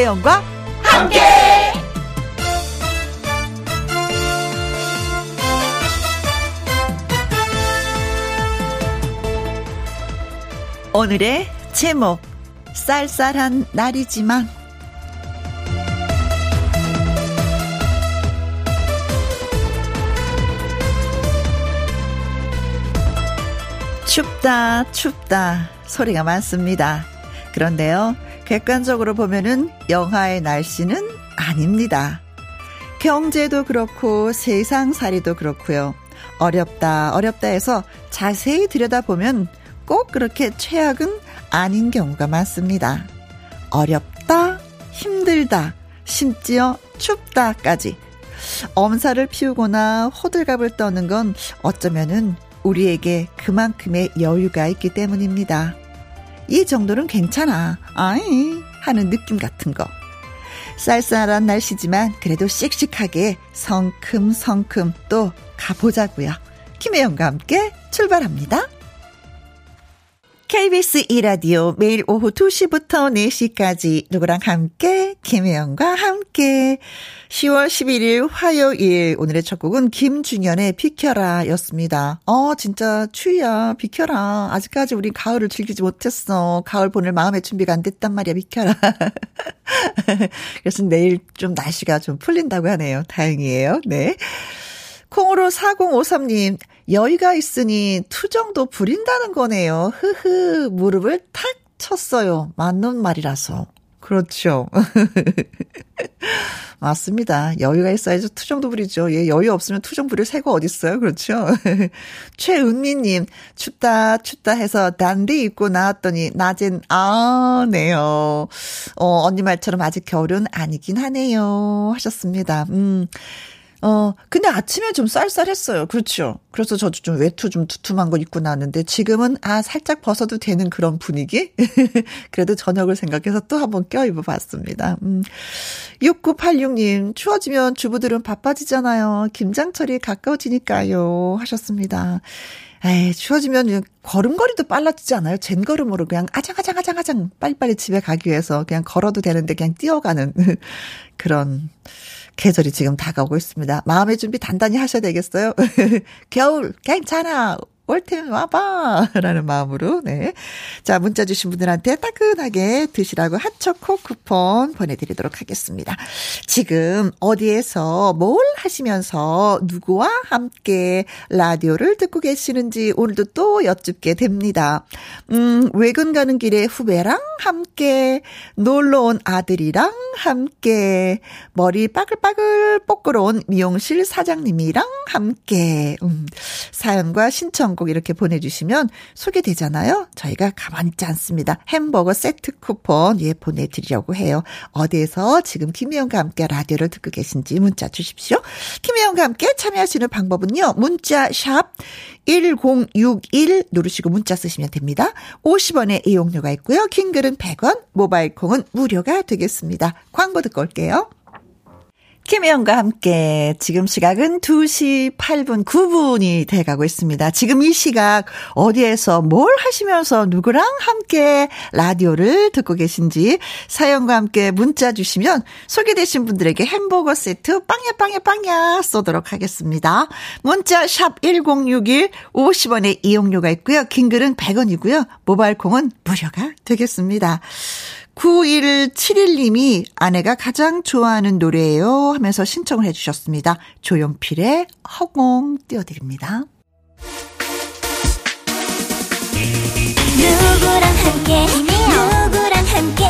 김혜영과 함께. 오늘의 제목 쌀쌀한 날이지만 춥다 춥다 소리가 많습니다. 그런데요 객관적으로 보면은 영하의 날씨는 아닙니다. 경제도 그렇고 세상 살이도 그렇고요. 어렵다 어렵다 해서 자세히 들여다보면 꼭 그렇게 최악은 아닌 경우가 많습니다. 어렵다, 힘들다, 심지어 춥다까지. 엄살을 피우거나 호들갑을 떠는 건 어쩌면은 우리에게 그만큼의 여유가 있기 때문입니다. 이 정도는 괜찮아. 아이, 하는 느낌 같은 거. 쌀쌀한 날씨지만 그래도 씩씩하게 성큼성큼 또 가보자고요. 김혜영과 함께 출발합니다. KBS 2라디오 매일 오후 2시부터 4시까지 누구랑 함께? 김혜영과 함께. 10월 11일 화요일. 오늘의 첫 곡은 김준현의 비켜라 였습니다. 어 진짜 추위야. 비켜라. 아직까지 우리 가을을 즐기지 못했어. 가을 보낼 마음의 준비가 안 됐단 말이야 비켜라. 그래서 내일 좀 날씨가 좀 풀린다고 하네요. 다행이에요. 네 콩으로 4053님 여유가 있으니 투정도 부린다는 거네요. 흐흐, 무릎을 탁 쳤어요. 맞는 말이라서. 그렇죠. 맞습니다. 여유가 있어야지 투정도 부리죠. 예, 여유 없으면 투정 부릴 새가 어딨어요. 그렇죠. 최은미님, 춥다, 춥다 해서 단디 입고 나왔더니, 낮엔, 아, 네요. 어, 언니 말처럼 아직 겨울은 아니긴 하네요. 하셨습니다. 음. 어, 근데 아침에 좀 쌀쌀했어요. 그렇죠. 그래서 저도 좀 외투 좀 두툼한 거 입고 나왔는데 지금은 아, 살짝 벗어도 되는 그런 분위기? 그래도 저녁을 생각해서 또 한번 껴입어 봤습니다. 음. 6986님, 추워지면 주부들은 바빠지잖아요. 김장철이 가까워지니까요. 하셨습니다. 에이, 추워지면 걸음걸이도 빨라지지 않아요? 젠걸음으로 그냥 아장아장아장아장 빨리빨리 집에 가기 위해서 그냥 걸어도 되는데 그냥 뛰어가는 그런 계절이 지금 다가오고 있습니다. 마음의 준비 단단히 하셔야 되겠어요. 겨울 괜찮아. 올 테면 와봐. 라는 마음으로, 네. 자, 문자 주신 분들한테 따끈하게 드시라고 핫초코 쿠폰 보내드리도록 하겠습니다. 지금 어디에서 뭘 하시면서 누구와 함께 라디오를 듣고 계시는지 오늘도 또 여쭙게 됩니다. 음, 외근 가는 길에 후배랑 함께, 놀러 온 아들이랑 함께, 머리 빠글빠글 뽀끄러 온 미용실 사장님이랑 함께, 음, 사연과 신청 꼭 이렇게 보내주시면 소개되잖아요. 저희가 가만히 있지 않습니다. 햄버거 세트 쿠폰 예 보내드리려고 해요. 어디에서 지금 김혜영과 함께 라디오를 듣고 계신지 문자 주십시오. 김혜영과 함께 참여하시는 방법은요. 문자 샵 1061 누르시고 문자 쓰시면 됩니다. 50원의 이용료가 있고요. 킹글은 100원, 모바일 콩은 무료가 되겠습니다. 광고 듣고 올게요. 김혜영과 함께 지금 시각은 2시 8분 9분이 돼가고 있습니다. 지금 이 시각 어디에서 뭘 하시면서 누구랑 함께 라디오를 듣고 계신지 사연과 함께 문자 주시면 소개되신 분들에게 햄버거 세트 빵야 빵야 빵야 쏘도록 하겠습니다. 문자 샵 1061 50원의 이용료가 있고요. 긴 글은 100원이고요. 모바일 콩은 무료가 되겠습니다. 9171님이 아내가 가장 좋아하는 노래예요 하면서 신청을 해주셨습니다. 조용필의 허공 띄워드립니다. 누구랑 함께? 누구랑 함께?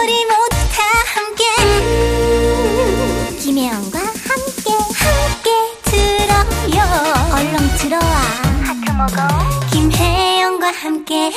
우리 모두 다 함께. 음, 김혜영과 함께 함께 들어요. 얼렁 들어와. 하트 먹어. 김혜영과 함께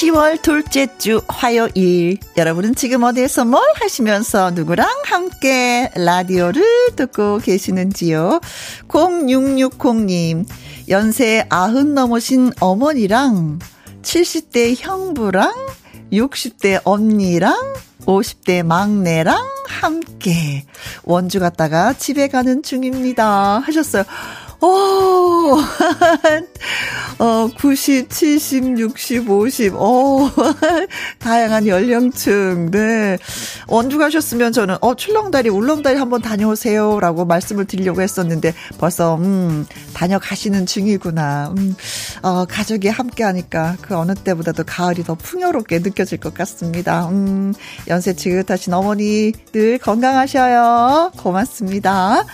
10월 둘째 주 화요일. 여러분은 지금 어디에서 뭘 하시면서 누구랑 함께 라디오를 듣고 계시는지요? 0660님, 연세 아흔 넘으신 어머니랑 70대 형부랑 60대 언니랑 50대 막내랑 함께 원주 갔다가 집에 가는 중입니다. 하셨어요. 오, 어, 90, 70, 60, 50, 어, 다양한 연령층, 네. 원주 가셨으면 저는, 어, 출렁다리, 울렁다리 한번 다녀오세요. 라고 말씀을 드리려고 했었는데, 벌써, 음, 다녀가시는 중이구나. 음, 어, 가족이 함께 하니까 그 어느 때보다도 가을이 더 풍요롭게 느껴질 것 같습니다. 음, 연세 지긋하신 어머니 늘 건강하셔요. 고맙습니다.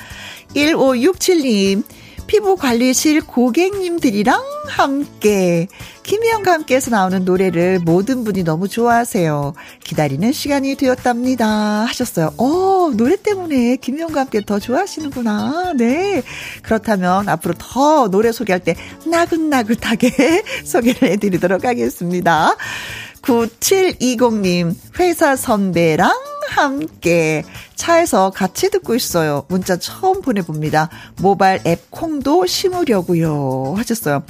1567님, 피부 관리실 고객님들이랑 함께 김희영과 함께해서 나오는 노래를 모든 분이 너무 좋아하세요. 기다리는 시간이 되었답니다. 하셨어요. 어, 노래 때문에 김희영과 함께 더 좋아하시는구나. 네. 그렇다면 앞으로 더 노래 소개할 때 나긋나긋하게 소개를 해드리도록 하겠습니다. 9720님, 회사 선배랑 함께 차에서 같이 듣고 있어요. 문자 처음 보내봅니다. 모바일 앱 콩도 심으려고요. 하셨어요.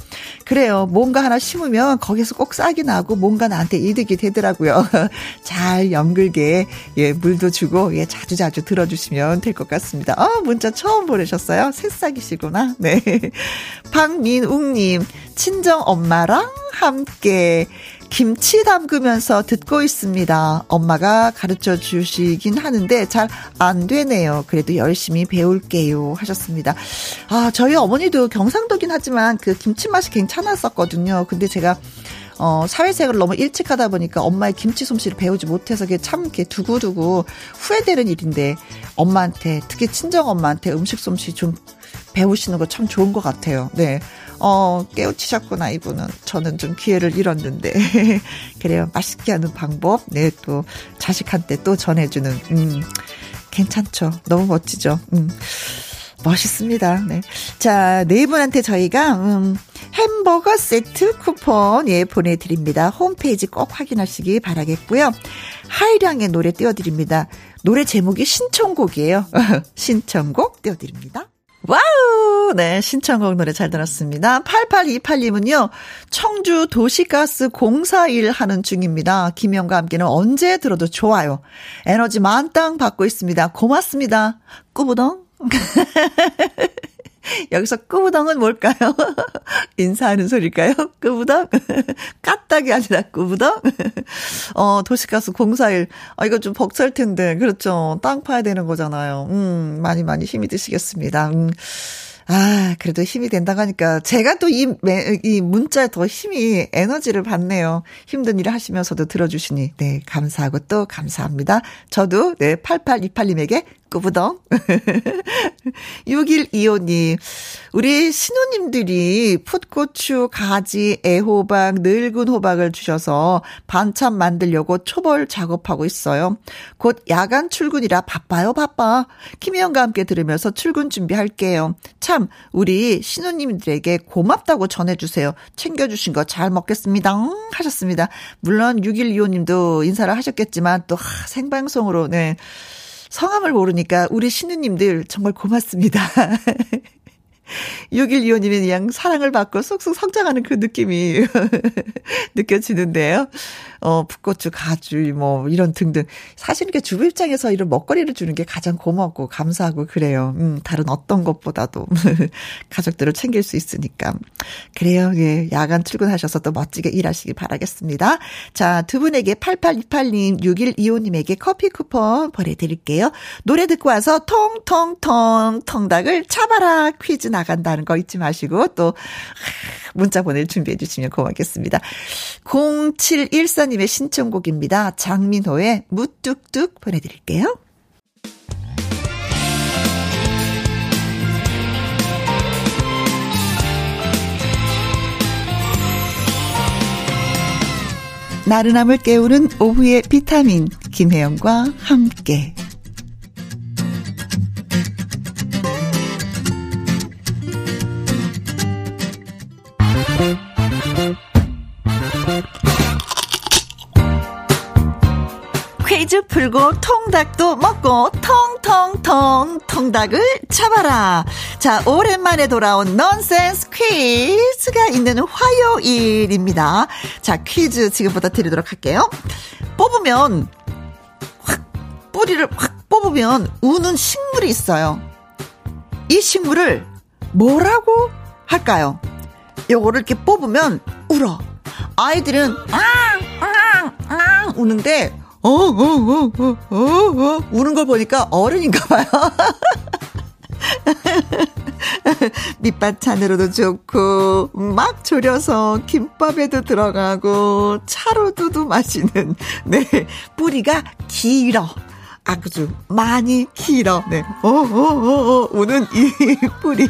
그래요. 뭔가 하나 심으면 거기서 꼭 싹이 나고 뭔가 나한테 이득이 되더라고요. 잘 연글게 예 물도 주고 예 자주 자주 들어주시면 될 것 같습니다. 어 문자 처음 보내셨어요. 새싹이시구나. 네. 박민웅님 친정 엄마랑 함께 김치 담그면서 듣고 있습니다. 엄마가 가르쳐 주시긴 하는데 잘 안 되네요. 그래도 열심히 배울게요. 하셨습니다. 아, 저희 어머니도 경상도긴 하지만 그 김치 맛이 괜찮았었거든요. 근데 제가 어, 사회생활을 너무 일찍 하다 보니까 엄마의 김치 솜씨를 배우지 못해서 그게 참 이렇게 두고두고 후회되는 일인데 엄마한테 특히 친정 엄마한테 음식 솜씨 좀 배우시는 거 참 좋은 것 같아요. 네. 어, 깨우치셨구나, 이분은. 저는 좀 기회를 잃었는데. 그래요. 맛있게 하는 방법. 네, 또, 자식한테 또 전해주는, 음, 괜찮죠. 너무 멋지죠. 음. 멋있습니다. 네. 자, 네 분한테 저희가, 음, 햄버거 세트 쿠폰, 예, 보내드립니다. 홈페이지 꼭 확인하시기 바라겠고요. 하이량의 노래 띄워드립니다. 노래 제목이 신청곡이에요. 신청곡 띄워드립니다. 와우! 네, 신청곡 노래 잘 들었습니다. 8828님은요, 청주 도시가스 공사 일 하는 중입니다. 김혜영과 함께는 언제 들어도 좋아요. 에너지 만땅 받고 있습니다. 고맙습니다. 꾸부덩. 여기서 꾸부덩은 뭘까요? 인사하는 소리일까요? 꾸부덩? 까딱이 아니라 꾸부덩? 어, 도시가스 공사일. 아, 이거 좀 벅찰 텐데. 그렇죠. 땅 파야 되는 거잖아요. 음, 많이 많이 힘이 드시겠습니다. 음. 아, 그래도 힘이 된다고 하니까 제가 또 이, 이 문자에 더 힘이 에너지를 받네요. 힘든 일을 하시면서도 들어주시니, 네, 감사하고 또 감사합니다. 저도, 네, 8828님에게 꾸부덩. 6125님, 우리 신우님들이 풋고추, 가지, 애호박, 늙은 호박을 주셔서 반찬 만들려고 초벌 작업하고 있어요. 곧 야간 출근이라 바빠요, 바빠. 김혜영과 함께 들으면서 출근 준비할게요. 참, 우리 신우님들에게 고맙다고 전해주세요. 챙겨주신 거 잘 먹겠습니다. 하셨습니다. 물론 6125님도 인사를 하셨겠지만 또 하, 생방송으로, 네. 성함을 모르니까 우리 신우님들 정말 고맙습니다. 6125님이 그냥 사랑을 받고 쏙쏙 성장하는 그 느낌이 느껴지는데요. 어, 풋고추, 가주, 뭐, 이런 등등. 사실 이렇게 주부 입장에서 이런 먹거리를 주는 게 가장 고맙고 감사하고 그래요. 음, 다른 어떤 것보다도 가족들을 챙길 수 있으니까. 그래요. 예. 야간 출근하셔서 또 멋지게 일하시기 바라겠습니다. 자, 두 분에게 8828님, 6125님에게 커피 쿠폰 보내드릴게요. 노래 듣고 와서 통통통 통닭을 차바라 퀴즈 나간다는 거 잊지 마시고 또 문자 보낼 준비해 주시면 고맙겠습니다. 0714님의 신청곡입니다. 장민호의 무뚝뚝 보내드릴게요. 나른함을 깨우는 오후의 비타민 김혜영과 함께 퀴즈 풀고 통닭도 먹고 통통통 통닭을 잡아라. 자, 오랜만에 돌아온 넌센스 퀴즈가 있는 화요일입니다. 자, 퀴즈 지금부터 드리도록 할게요. 뽑으면 확 뿌리를 확 뽑으면 우는 식물이 있어요. 이 식물을 뭐라고 할까요? 요거를 이렇게 뽑으면 울어. 아이들은 앙앙앙 우는데 어어어어 어 어, 어, 어, 우는 걸 보니까 어른인가 봐요. 밑반찬으로도 좋고 막 졸여서 김밥에도 들어가고 차로도 마시는. 네 뿌리가 길어 아주 많이 길어. 네. 어, 어, 어, 어, 우는 이 뿌리.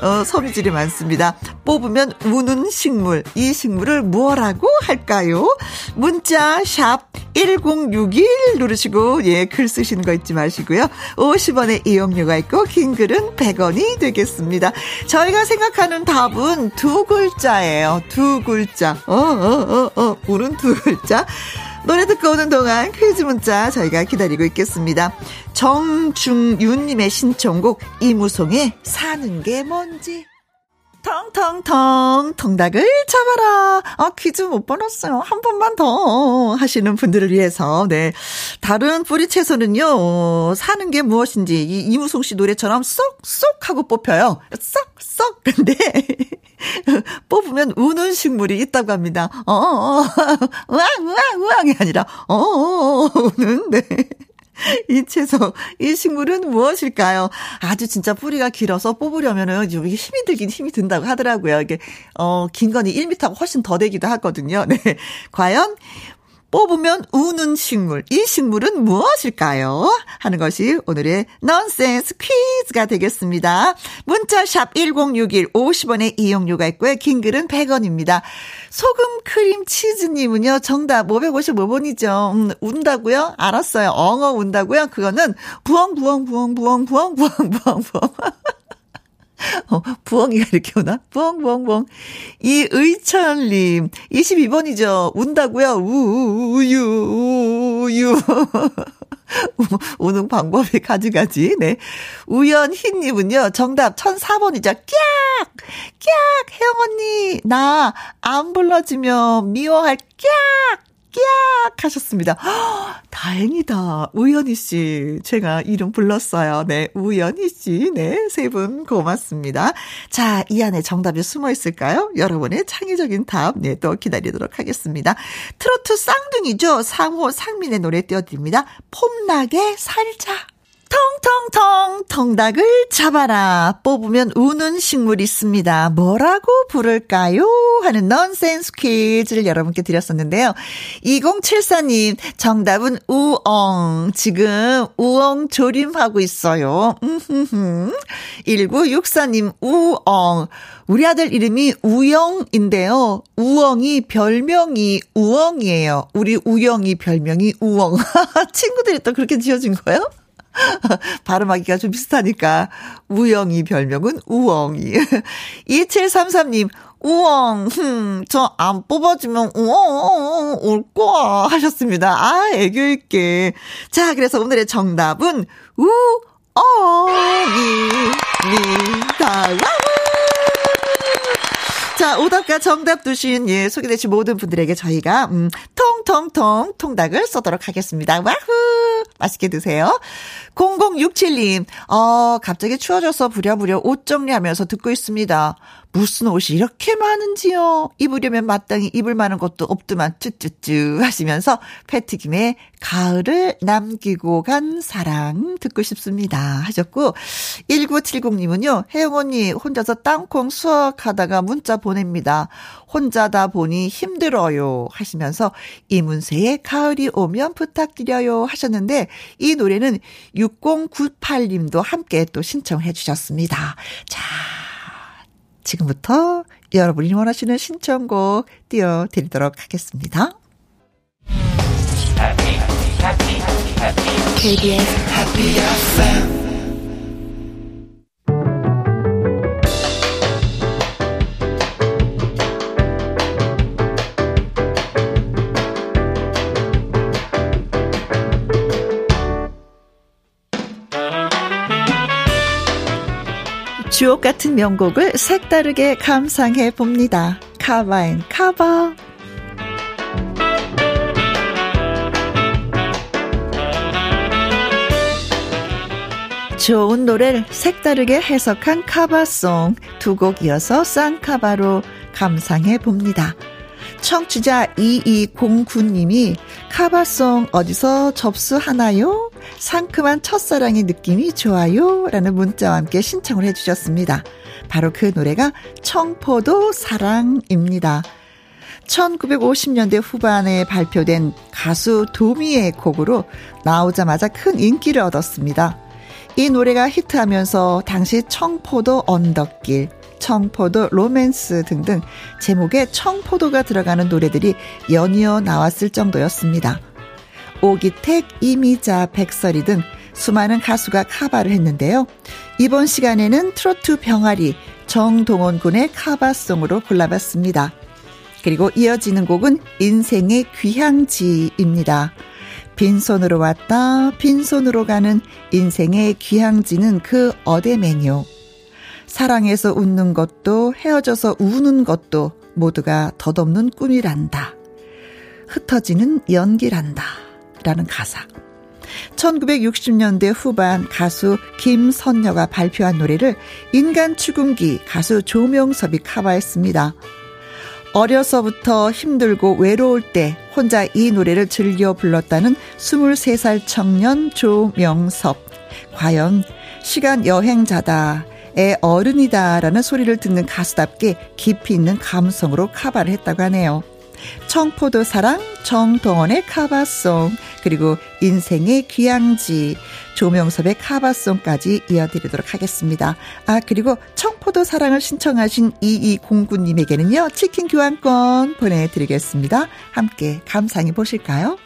어, 섬유질이 많습니다. 뽑으면 우는 식물. 이 식물을 무엇라고 할까요? 문자, 샵, 1061 누르시고, 예, 글 쓰시는 거 잊지 마시고요. 50원의 이용료가 있고, 긴 글은 100원이 되겠습니다. 저희가 생각하는 답은 두 글자예요. 두 글자. 어, 어, 어, 어, 우는 두 글자. 노래 듣고 오는 동안 퀴즈 문자 저희가 기다리고 있겠습니다. 정중윤님의 신청곡 이무송의 사는 게 뭔지. 텅텅텅 통닭을 잡아라. 아 퀴즈 못 받았어요. 한 번만 더 하시는 분들을 위해서 네 다른 뿌리 채소는요 사는 게 무엇인지 이 이무송 씨 노래처럼 쏙쏙 하고 뽑혀요. 쏙쏙 근데 뽑으면 우는 식물이 있다고 합니다. 어, 어, 어. 우왕, 우왕, 우왕이 아니라, 어, 어, 어, 우는, 네. 이 채소, 이 식물은 무엇일까요? 아주 진짜 뿌리가 길어서 뽑으려면은 여기 힘이 들긴 힘이 든다고 하더라고요. 이게, 어, 긴 거니 1m가 훨씬 더 되기도 하거든요. 네. 과연 뽑으면 우는 식물. 이 식물은 무엇일까요? 하는 것이 오늘의 넌센스 퀴즈가 되겠습니다. 문자샵 1061 50원의 이용료가 있고요. 긴 글은 100원입니다. 소금 크림 치즈님은요. 정답 555번이죠. 음, 운다고요? 알았어요. 엉어 운다고요? 그거는 부엉 부엉 부엉 부엉 부엉 부엉 부엉 부엉. 어, 부엉이가 이렇게 오나? 부엉, 부엉, 부엉. 이의철님, 22번이죠. 운다고요? 우, 우유, 우유. 우는 방법이 가지가지. 네. 우연희님은요, 정답 1004번이죠. 깍! 깍! 혜영 언니, 나 안 불러주면 미워할 깍! 깍 하셨습니다. 허, 다행이다. 우연희 씨. 제가 이름 불렀어요. 네. 우연희 씨. 네. 세 분 고맙습니다. 자, 이 안에 정답이 숨어 있을까요? 여러분의 창의적인 답, 네. 또 기다리도록 하겠습니다. 트로트 쌍둥이죠. 상호 상민의 노래 띄워드립니다. 폼나게 살자. 텅텅텅 통닭을 잡아라. 뽑으면 우는 식물이 있습니다. 뭐라고 부를까요? 하는 넌센스 퀴즈를 여러분께 드렸었는데요. 2074님 정답은 우엉. 지금 우엉 조림하고 있어요. 1964님 우엉. 우리 아들 이름이 우영인데요. 우엉이 별명이 우엉이에요. 우리 우영이 별명이 우엉. 친구들이 또 그렇게 지어준 거예요? 발음하기가 좀 비슷하니까 우영이 별명은 우엉이. 2733님 우엉, 흠, 저 안 뽑아주면, 우엉, 올 거야. 하셨습니다. 아, 애교있게. 자, 그래서 오늘의 정답은, 우엉이입니다. 자, 오답과 정답 두신, 예, 소개되신 모든 분들에게 저희가, 음, 통통통 통닭을 쏘도록 하겠습니다. 와후! 맛있게 드세요. 0067님, 어, 갑자기 추워져서 부랴부랴 옷 정리하면서 듣고 있습니다. 무슨 옷이 이렇게 많은지요? 입으려면 마땅히 입을 만한 것도 없더만 쭈쭈쭈 하시면서 패티김의 가을을 남기고 간 사랑 듣고 싶습니다 하셨고 1970님은요. 혜영 언니 혼자서 땅콩 수확하다가 문자 보냅니다. 혼자다 보니 힘들어요 하시면서 이문세의 가을이 오면 부탁드려요 하셨는데 이 노래는 6098님도 함께 또 신청해 주셨습니다. 자, 지금부터 여러분이 원하시는 신청곡 띄워드리도록 하겠습니다. KBS Happy FM 주옥 같은 명곡을 색다르게 감상해 봅니다. 카바앤 카바. 좋은 노래를 색다르게 해석한 카바송 두 곡 이어서 쌍카바로 감상해 봅니다. 청취자 2209님이 카바송 어디서 접수하나요? 상큼한 첫사랑의 느낌이 좋아요. 라는 문자와 함께 신청을 해주셨습니다. 바로 그 노래가 청포도 사랑입니다. 1950년대 후반에 발표된 가수 도미의 곡으로 나오자마자 큰 인기를 얻었습니다. 이 노래가 히트하면서 당시 청포도 언덕길, 청포도 로맨스 등등 제목에 청포도가 들어가는 노래들이 연이어 나왔을 정도였습니다. 오기택, 이미자, 백설이 등 수많은 가수가 카바를 했는데요. 이번 시간에는 트로트 병아리 정동원 군의 카바송으로 골라봤습니다. 그리고 이어지는 곡은 인생의 귀향지입니다. 빈손으로 왔다, 빈손으로 가는 인생의 귀향지는 그 어대 메뉴. 사랑해서 웃는 것도 헤어져서 우는 것도 모두가 덧없는 꿈이란다. 흩어지는 연기란다. 라는 가사. 1960년대 후반 가수 김선녀가 발표한 노래를 인간 추궁기 가수 조명섭이 카바했습니다. 어려서부터 힘들고 외로울 때 혼자 이 노래를 즐겨 불렀다는 23살 청년 조명섭. 과연 시간 여행자다. 애 어른이다라는 소리를 듣는 가수답게 깊이 있는 감성으로 카바를 했다고 하네요. 청포도 사랑, 정동원의 카바송, 그리고 인생의 귀향지, 조명섭의 카바송까지 이어드리도록 하겠습니다. 아, 그리고 청포도 사랑을 신청하신 2209님에게는요, 치킨 교환권 보내드리겠습니다. 함께 감상해 보실까요?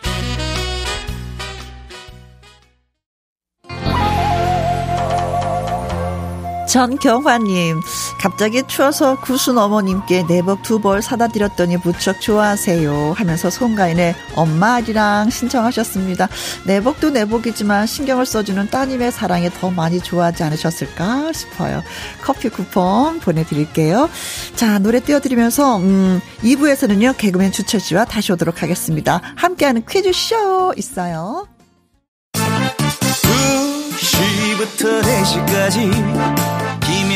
전경화님, 갑자기 추워서 구순 어머님께 내복 두 벌 사다 드렸더니 무척 좋아하세요. 하면서 송가인의 엄마 아리랑 신청하셨습니다. 내복도 내복이지만 신경을 써주는 따님의 사랑에 더 많이 좋아하지 않으셨을까 싶어요. 커피 쿠폰 보내드릴게요. 자, 노래 띄워드리면서, 음, 2부에서는요, 개그맨 주철 씨와 다시 오도록 하겠습니다. 함께하는 퀴즈쇼 있어요. 2시부터 4시까지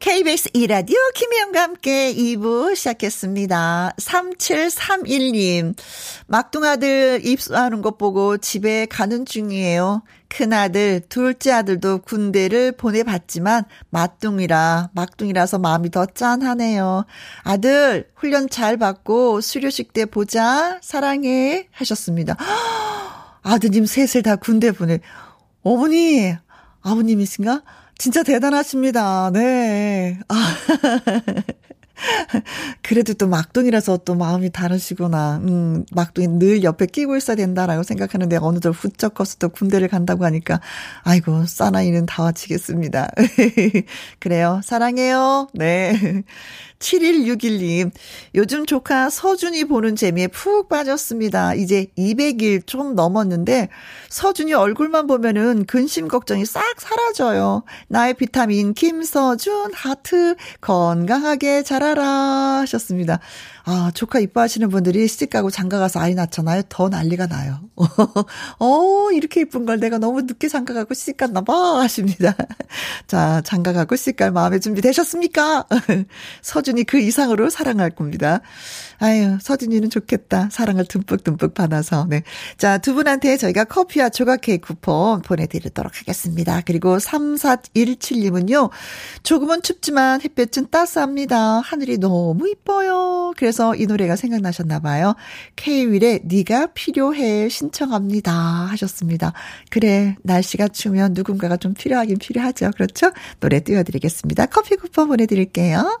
KBS 2라디오 김혜영과 함께 2부 시작했습니다. 3731님, 막둥아들 입수하는 것 보고 집에 가는 중이에요. 큰아들, 둘째 아들도 군대를 보내봤지만 막둥이라, 막둥이라서 마음이 더 짠하네요. 아들, 훈련 잘 받고 수료식 때 보자. 사랑해. 하셨습니다. 아드님 셋을 다 군대 보내. 어머니, 아버님이신가? 진짜 대단하십니다. 네. 아. 그래도 또 막둥이라서 또 마음이 다르시구나. 음, 막둥이 늘 옆에 끼고 있어야 된다라고 생각하는데 어느덧 훌쩍 커서 또 군대를 간다고 하니까 아이고, 사나이는 다와치겠습니다. 그래요. 사랑해요. 네. 7161님, 요즘 조카 서준이 보는 재미에 푹 빠졌습니다. 이제 200일 좀 넘었는데, 서준이 얼굴만 보면은 근심 걱정이 싹 사라져요. 나의 비타민 김서준 하트 건강하게 자라라 하셨습니다. 아, 조카 이뻐하시는 분들이 시집 가고 장가 가서 아이 낳잖아요. 더 난리가 나요. 어, 이렇게 이쁜 걸 내가 너무 늦게 장가 가고 시집 갔나 봐 하십니다. 자, 장가 가고 시집 갈 마음의 준비 되셨습니까? 서준이 그 이상으로 사랑할 겁니다. 아유, 서준이는 좋겠다. 사랑을 듬뿍듬뿍 받아서. 네. 자, 두 분한테 저희가 커피와 조각 케이크 쿠폰 보내드리도록 하겠습니다. 그리고 3417님은요, 조금은 춥지만 햇볕은 따스합니다. 하늘이 너무 이뻐요. 그래서 이 노래가 생각나셨나 봐요. K-윌의 네가 필요해 신청합니다. 하셨습니다. 그래, 날씨가 추우면 누군가가 좀 필요하긴 필요하죠. 그렇죠? 노래 띄워드리겠습니다. 커피 쿠폰 보내드릴게요.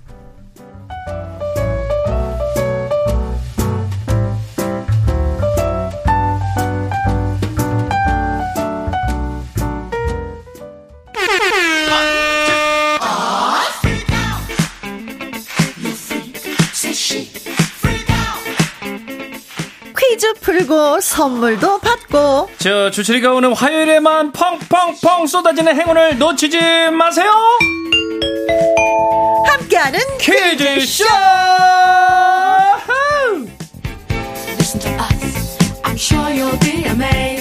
풀고 선물도 받고 저 주철이가 오는 화요일에만 펑펑펑 쏟아지는 행운을 놓치지 마세요 함께하는 퀴즈쇼 Listen to us. I'm sure you'll be amazed.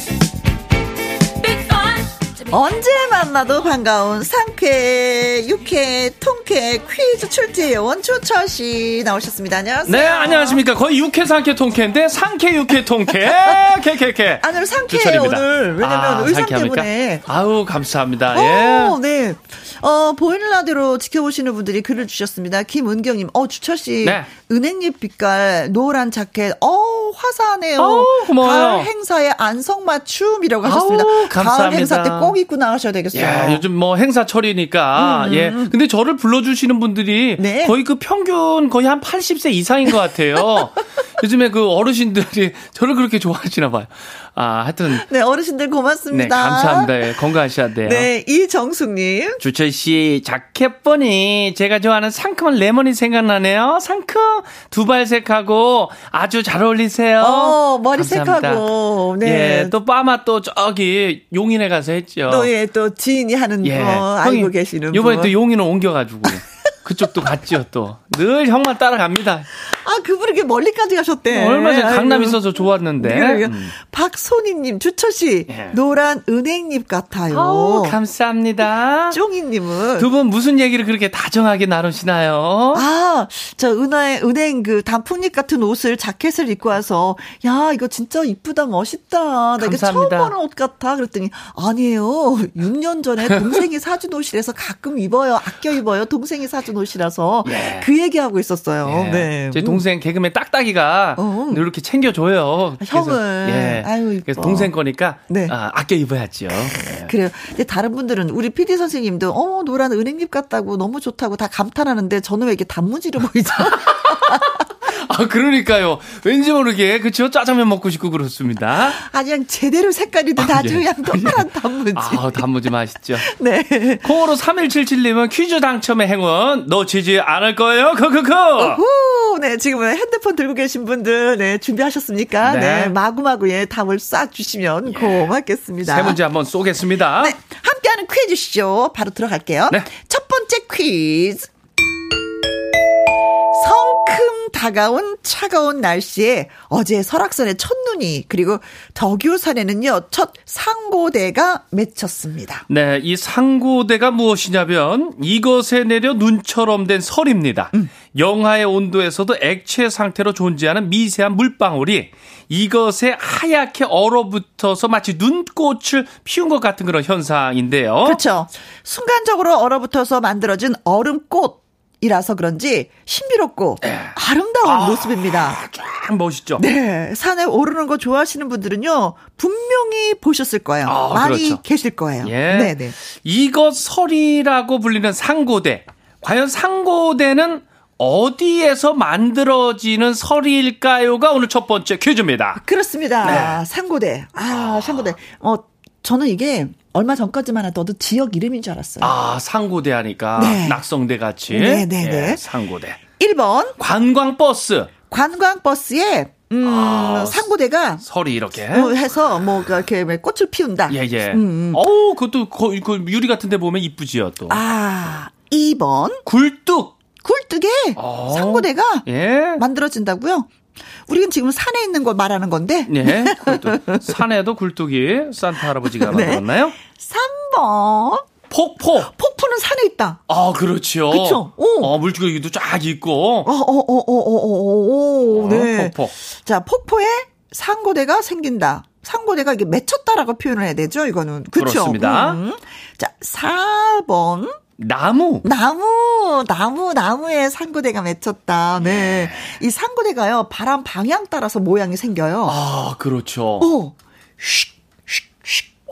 언제 만나도 반가운 상쾌, 육회, 통쾌 퀴즈 출제 요원 조철 씨 나오셨습니다. 안녕하세요. 네 안녕하십니까 거의 육회 상쾌 통쾌인데 상쾌 육회 통쾌 캐캐캐 아니, 오늘 상쾌해요, 주철입니다. 오늘. 왜냐면 아, 의상 상쾌합니까? 때문에. 아우 감사합니다 어, 예. 네. 어, 보이는 라디오로 지켜보시는 분들이 글을 주셨습니다. 김은경님, 어, 주철 씨. 네. 은행잎 빛깔, 노란 자켓, 어, 화사하네요. 어우, 고마워요. 가을 행사에 안성맞춤이라고 하셨습니다. 아우, 가을 감사합니다. 행사 때 꼭 입고 나가셔야 되겠어요. 예, 요즘 뭐 행사철이니까 음, 예. 근데 저를 불러주시는 분들이 네. 거의 그 평균 거의 한 80세 이상인 것 같아요. 요즘에 그 어르신들이 저를 그렇게 좋아하시나 봐요. 아, 하여튼 네, 어르신들 고맙습니다. 네 감사합니다. 예, 건강하셔야 돼요. 네, 이정숙님. 주철 씨 자켓 보니 제가 좋아하는 상큼한 레몬이 생각나네요. 상큼 두발색하고 아주 잘 어울리세요. 어, 머리 감사합니다. 색하고, 네. 예, 또 빠마 또 저기 용인에 가서 했죠. 또, 예, 또 지인이 하는 예. 거 알고 계시는 요번에 분. 또 용인을 옮겨가지고 그쪽도 갔지요 또. 늘 형만 따라갑니다. 아, 그분이 이렇게 멀리까지 가셨대. 얼마 전에 강남. 있어서 좋았는데. 음. 박소니님, 주철 씨, 예. 노란 은행잎 같아요. 아우, 감사합니다. 쫑이님은. 두 분 무슨 얘기를 그렇게 다정하게 나누시나요? 아, 저 은하의 은행 그 단풍잎 같은 옷을 자켓을 입고 와서 야 이거 진짜 이쁘다 멋있다. 나 이거 처음 감사합니다. 보는 옷 같아. 그랬더니 아니에요. 6년 전에 동생이 사준 옷이라서 가끔 입어요. 아껴 입어요. 동생이 사준 옷이라서 예. 그 얘기하고 있었어요. 예. 네. 제 동생 개그맨 딱딱이가 어. 이렇게 챙겨줘요. 아, 형을. 예. 아유, 이뻐. 그래서 동생 거니까 네. 아, 아껴 입어야죠. 예. 그래요. 근데 다른 분들은 우리 PD 선생님도 어 노란 은행잎 같다고 너무 좋다고 다 감탄하는데 저는 왜 이렇게 단무지로 보이죠? 아 그러니까요. 왠지 모르게 그쵸 짜장면 먹고 싶고 그렇습니다. 아 그냥 제대로 색깔이도 다 예. 그냥 동그란 단무지. 아 단무지 맛있죠. 네. 콩으로 3177님은 퀴즈 당첨의 행운 놓치지 않을 거예요. 크크크. 후, 네, 지금 핸드폰 들고 계신 분들, 네, 준비하셨습니까? 네. 네, 마구마구의 답을 쏴 주시면 고맙겠습니다. 세 문제 한번 쏘겠습니다. 네, 함께하는 퀴즈 쇼 바로 들어갈게요. 네. 첫 번째 퀴즈. 성큼 다가온 차가운 날씨에 어제 설악산에 첫눈이 그리고 덕유산에는요 첫 상고대가 맺혔습니다. 네, 이 상고대가 무엇이냐면 이것에 내려 눈처럼 된 설입니다. 영하의 온도에서도 액체 상태로 존재하는 미세한 물방울이 이것에 하얗게 얼어붙어서 마치 눈꽃을 피운 것 같은 그런 현상인데요. 그렇죠. 순간적으로 얼어붙어서 만들어진 얼음꽃. 이라서 그런지 신비롭고 아름다운 모습입니다. 쫙 멋있죠. 네, 산에 오르는 거 좋아하시는 분들은요 분명히 보셨을 거예요. 아, 많이 그렇죠. 계실 거예요. 예. 네, 네. 이것 설이라고 불리는 상고대. 과연 상고대는 어디에서 만들어지는 설일까요가 오늘 첫 번째 퀴즈입니다. 그렇습니다. 네. 상고대. 아, 상고대. 어, 저는 이게 얼마 전까지만 해도 지역 이름인 줄 알았어요. 아, 상고대 하니까 네. 낙성대 같이. 네, 네, 네. 예, 상고대. 1번, 관광버스. 관광버스에, 음, 아, 상고대가 설이 이렇게. 어, 해서 뭐 이렇게 꽃을 피운다. 예, 예. 음, 음. 어우, 그것도 거, 그 유리 같은 데 보면 이쁘지요, 또. 아, 2번, 굴뚝. 굴뚝에 어. 상고대가 예. 만들어진다고요? 우리는 지금 산에 있는 걸 말하는 건데. 예, 굴뚝. 산에도 굴뚝이 산타 할아버지가 네. 만들었나요? 3번, 폭포. 폭포는 산에 있다. 아, 그렇죠. 오. 어, 물줄기도 쫙 있고. 어, 어, 어, 어, 어, 어, 어, 네. 어, 폭포. 자, 폭포에 상고대가 생긴다. 상고대가 이게 맺혔다라고 표현을 해야 되죠, 이거는. 그쵸? 그렇습니다. 음. 자, 4번. 나무. 나무, 나무, 나무에 상고대가 맺혔다. 네. 이 상고대가요, 바람 방향 따라서 모양이 생겨요. 아, 그렇죠. 오,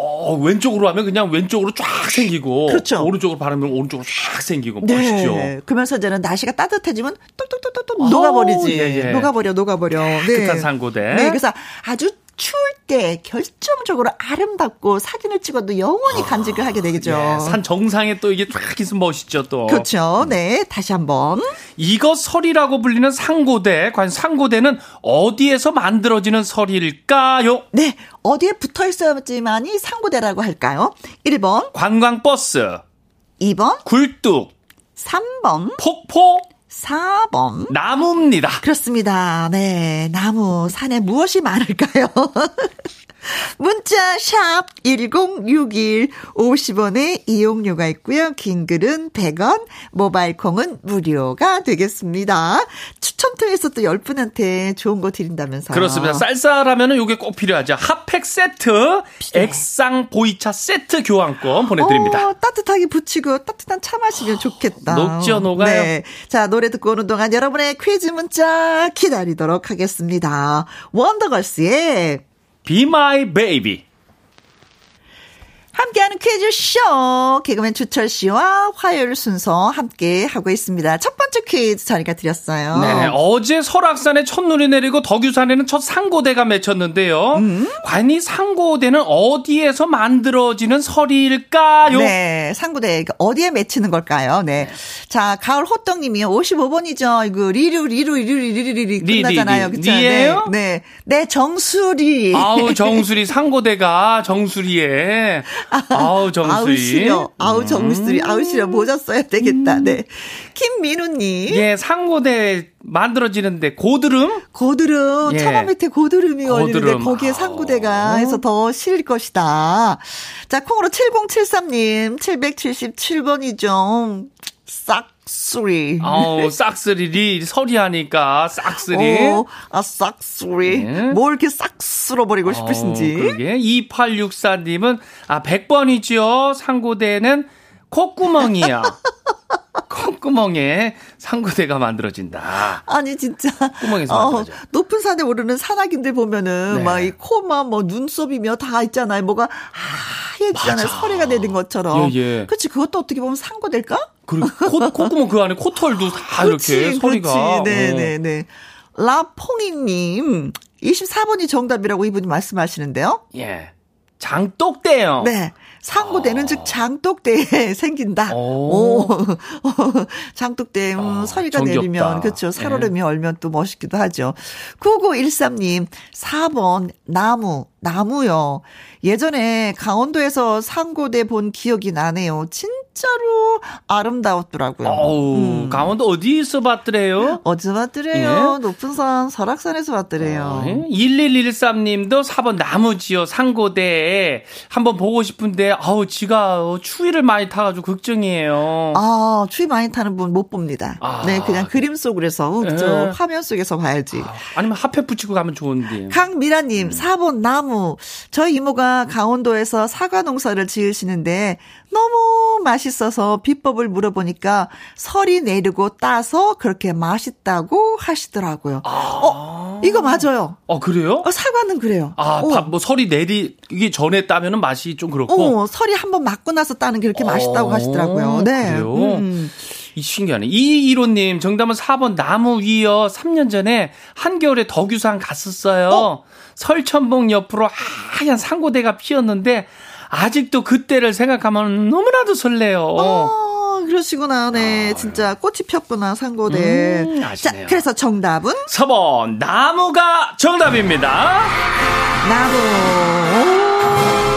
어, 왼쪽으로 하면 그냥 왼쪽으로 쫙 생기고. 그렇죠. 오른쪽으로 바르면 오른쪽으로 쫙 생기고. 멋있죠. 네. 그러면서 이제는 날씨가 따뜻해지면 뚝뚝뚝뚝뚝 녹아버리지. 예, 예. 녹아버려, 녹아버려. 네. 깨끗한 상고대. 네. 그래서 아주 추울 때 결정적으로 아름답고 사진을 찍어도 영원히 간직을 하게 되겠죠. 예, 산 정상에 또 이게 쫙 있으면 멋있죠, 또. 그렇죠. 네. 다시 한번. 이거 설이라고 불리는 상고대. 과연 상고대는 어디에서 만들어지는 설일까요? 네. 어디에 붙어 있어야지만이 상고대라고 할까요? 1번, 관광버스, 2번, 굴뚝, 3번, 폭포, 4번. 나무입니다. 그렇습니다. 네. 나무, 산에 무엇이 많을까요? 문자 샵1061 50원의 이용료가 있고요. 긴 글은 100원, 모바일 콩은 무료가 되겠습니다. 추첨 통해서 또 10분한테 좋은 거 드린다면서요. 그렇습니다. 쌀쌀하면은 요게 꼭 필요하죠. 핫팩 세트, 액상 보이차 세트 교환권 보내 드립니다. 어, 따뜻하게 붙이고 따뜻한 차 마시면 좋겠다. 녹지요, 녹아요. 네. 자, 노래 듣고 오는 동안 여러분의 퀴즈 문자 기다리도록 하겠습니다. 원더걸스의 Be My Baby. 함께하는 퀴즈쇼 개그맨 주철 씨와 화요일 순서 함께 하고 있습니다. 첫 번째 퀴즈 저희가 드렸어요. 네, 어제 설악산에 첫눈이 내리고 덕유산에는 첫 상고대가 맺혔는데요. 음? 과연 이 상고대는 어디에서 만들어지는 설일까요? 네, 상고대 어디에 맺히는 걸까요? 네. 자, 가을 호떡님이 55번이죠. 이거 리루 리루 리루 리루 리루 리, 끝나잖아요. 리예요? 네. 네, 네, 정수리. 아우 정수리 상고대가 정수리에 아우 정수리 아우 시려. 아우 정수리. 아우 시려. 모자 써야 되겠다. 네. 김민우님. 예 상고대 만들어지는데 고드름 고드름, 예. 처마 밑에 고드름이 걸리는데 고드름. 거기에 아. 상구대가 해서 더실 것이다. 자, 콩으로 7073님, 777번이죠. 싹 수리. 아우 싹스리리 서리하니까 싹스리 어, 아, 싹수리. 예. 뭘 이렇게 싹 쓸어버리고 싶으신지. 어, 그러게 2864님은 아 100번이죠 상고대는 콧구멍이야 콧구멍에 상고대가 만들어진다 아니 진짜 구멍에서 어. 높은 산에 오르는 산악인들 보면은 네. 막이 코만 뭐 눈썹이며 다 있잖아요. 뭐가 하얘지잖아요. 서리가 내린 것처럼. 예, 예. 그렇지. 그것도 어떻게 보면 상고될까? 그리고 콧, 콧구멍 그 안에 코털도 다 이렇게 소리가 어. 네네 네. 라퐁이님 24번이 정답이라고 이분이 말씀하시는데요. 예 장독대요 네. 상고대는 즉 장독대에 생긴다. 아. 오. 오. 장독대, 음, 아, 서리가 정겹다. 내리면, 그렇죠. 살얼음이 얼면 또 멋있기도 하죠. 9913님, 4번, 나무, 나무요. 예전에 강원도에서 상고대 본 기억이 나네요. 진짜로 아름다웠더라고요. 어우 음. 강원도 어디서 봤더래요 어디서 봤더래요? 높은 산, 설악산에서 봤더래요. 예? 1113님도 4번 나무지요 상고대 한번 보고 싶은데 아우 지가 어, 추위를 많이 타가지고 걱정이에요. 아, 추위 많이 타는 분 못 봅니다. 아. 네, 그냥 그림 그죠. 예. 화면 속에서 봐야지. 아 니면 핫팩 붙이고 가면 좋은데. 강미라님, 4번 나무. 저희 이모가 강원도에서 사과 농사를 지으시는데 너무 맛있어서 비법을 물어보니까 설이 내리고 따서 그렇게 맛있다고 하시더라고요. 어, 이거 맞아요. 어 그래요? 어, 사과는 그래요. 아, 어. 밥, 뭐 설이 내리기 전에 따면은 맛이 좀 그렇고. 어, 설이 한번 맞고 나서 따는 게 맛있다고 어, 하시더라고요. 네. 그래요? 음. 이 신기하네. 이일호님 정답은 4번 나무 위요. 3년 전에 한겨울에 덕유산 갔었어요. 설천봉 옆으로 하얀 상고대가 피었는데 아직도 그때를 생각하면 너무나도 설레요. 어, 그러시구나. 네. 진짜 꽃이 폈구나, 상고대. 음, 자. 그래서 정답은 4번 나무가 정답입니다. 나무.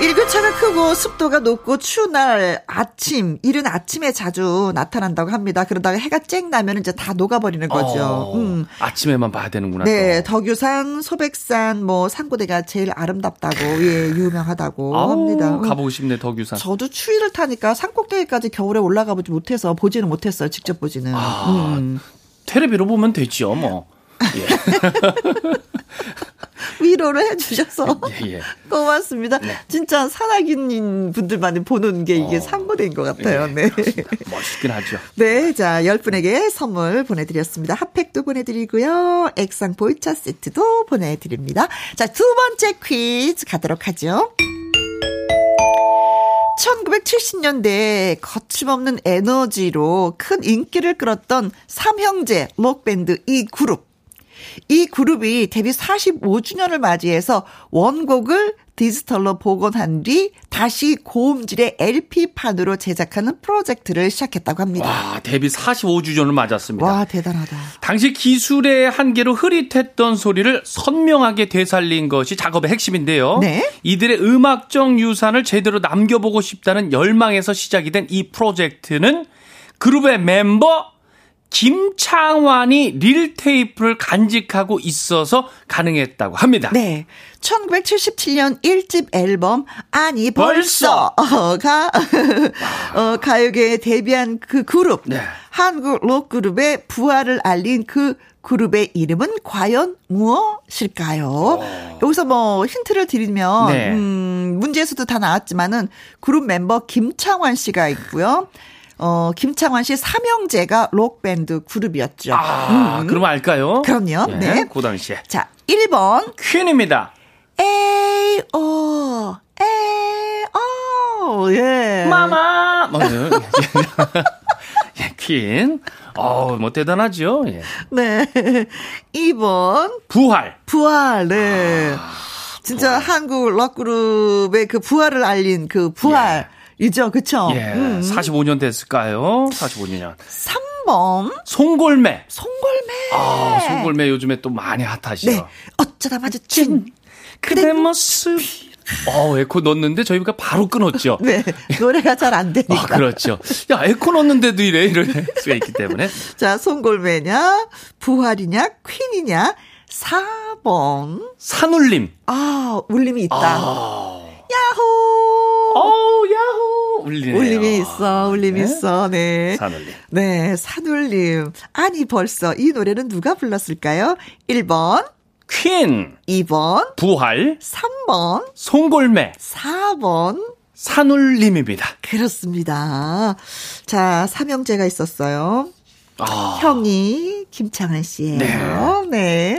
일교차가 크고 습도가 높고 추운 날 아침, 이른 아침에 자주 나타난다고 합니다. 그러다가 해가 쨍 나면 이제 다 녹아버리는 거죠. 어, 음. 아침에만 봐야 되는구나. 네, 또. 덕유산, 소백산, 뭐 상고대가 제일 아름답다고 예 유명하다고 아우, 합니다. 음. 가보고 싶네 덕유산. 저도 추위를 타니까 산꼭대기까지 겨울에 올라가 보지 못해서 보지는 못했어요. 직접 보지는. 아. 음. 테레비로 보면 되죠, 뭐. 예, 위로를 해주셔서 예, 예. 고맙습니다. 네. 진짜 산악인 분들만 보는 게 이게 어. 상고대인 것 같아요. 예, 네. 멋있긴 하죠. 네, 자, 10분에게 선물 보내드렸습니다. 핫팩도 보내드리고요. 액상 보이차 세트도 보내드립니다. 자, 두 번째 퀴즈 가도록 하죠. 1970년대에 거침없는 에너지로 큰 인기를 끌었던 삼형제 록밴드 이 그룹. 이 그룹이 데뷔 45주년을 맞이해서 원곡을 디지털로 복원한 뒤 다시 고음질의 LP판으로 제작하는 프로젝트를 시작했다고 합니다. 와, 데뷔 45주년을 맞았습니다. 와, 대단하다. 당시 기술의 한계로 흐릿했던 소리를 선명하게 되살린 것이 작업의 핵심인데요. 네. 이들의 음악적 유산을 제대로 남겨보고 싶다는 열망에서 시작이 된 이 프로젝트는 그룹의 멤버 김창완이 릴 테이프를 간직하고 있어서 가능했다고 합니다. 네. 1977년 1집 앨범 아니 벌써가 어, 가요계에 데뷔한 그 그룹 네. 한국 록 그룹의 부활을 알린 그 그룹의 이름은 과연 무엇일까요? 여기서 뭐 힌트를 드리면 네. 음, 문제에서도 다 나왔지만은 그룹 멤버 김창완 씨가 있고요. 어, 김창완 씨 삼형제가 록 밴드 그룹이었죠. 아, 그럼 알까요? 그럼요. 예, 네. 그 당시에. 자, 1번 퀸입니다. 에이, 오, 에이, 오, 예. 마마! 뭐, 예, 퀸. 어우, 뭐 대단하죠. 예. 네. 2번, 부활. 부활, 네. 아, 진짜 한국 락그룹의 그 부활을 알린 그 부활 이죠. 그쵸? 예. 음. 45년 됐을까요? 45년. 3번, 송골매. 송골매. 아, 송골매 요즘에 또 많이 핫하시죠. 네. 어쩌다 마주친. 그대 모습. 어, 에코 넣었는데 저희가 바로 끊었죠. 네. 노래가 잘 안 되니까. 아, 그렇죠. 야, 에코 넣었는데도 이래, 이럴 수가 있기 때문에. 자, 송골매냐, 부활이냐, 퀸이냐. 4번. 산울림. 아, 울림이 있다. 아. 야호! 어우, 야호! 울리네요. 울림이 있어, 울림이 네? 있어, 네. 산울림. 네, 산울림. 아니, 벌써 이 노래는 누가 불렀을까요? 1번, 퀸. 2번, 부활. 3번, 송골매. 4번. 산울림입니다. 그렇습니다. 자, 삼형제가 있었어요. 아. 형이 김창한 씨예요. 네.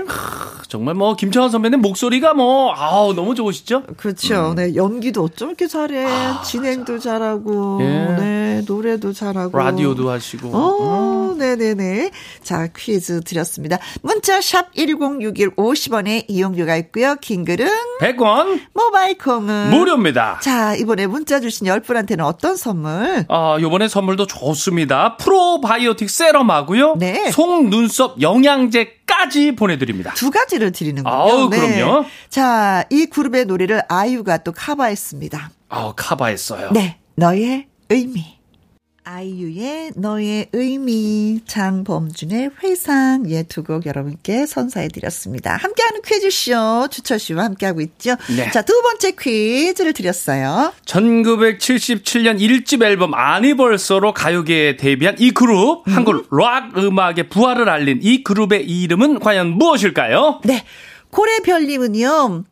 정말 뭐 김창완 선배님 목소리가 뭐 아우 너무 좋으시죠? 그렇죠. 네, 연기도 어쩜 이렇게 잘해. 진행도 잘하고, 예. 네, 노래도 잘하고. 라디오도 하시고. 어, 네네네. 자, 퀴즈 드렸습니다. 문자 샵 1061 50원에 이용료가 있고요. 킹글은 100원 모바일 콩은 무료입니다. 자, 이번에 문자 주신 10분한테는 어떤 선물? 아, 요번에 선물도 좋습니다. 프로바이오틱 세럼하고요. 네. 속 눈썹 영양제까지 보내드립니다. 두 가지를 드리는군요. 아우, 그럼요. 자, 이 그룹의 노래를 아이유가 또 커버했습니다. 아우, 카바했어요. 네, 너의 의미. 아이유의 너의 의미, 장범준의 회상, 예, 두 곡 여러분께 선사해드렸습니다. 함께하는 퀴즈쇼, 주철씨와 함께하고 있죠. 네. 자, 두 번째 퀴즈를 드렸어요. 1977년 1집 앨범 아니벌서로 가요계에 데뷔한 이 그룹, 한국 락 음악의 부활을 알린 이 그룹의 이름은 과연 무엇일까요? 네. 고래별님은요,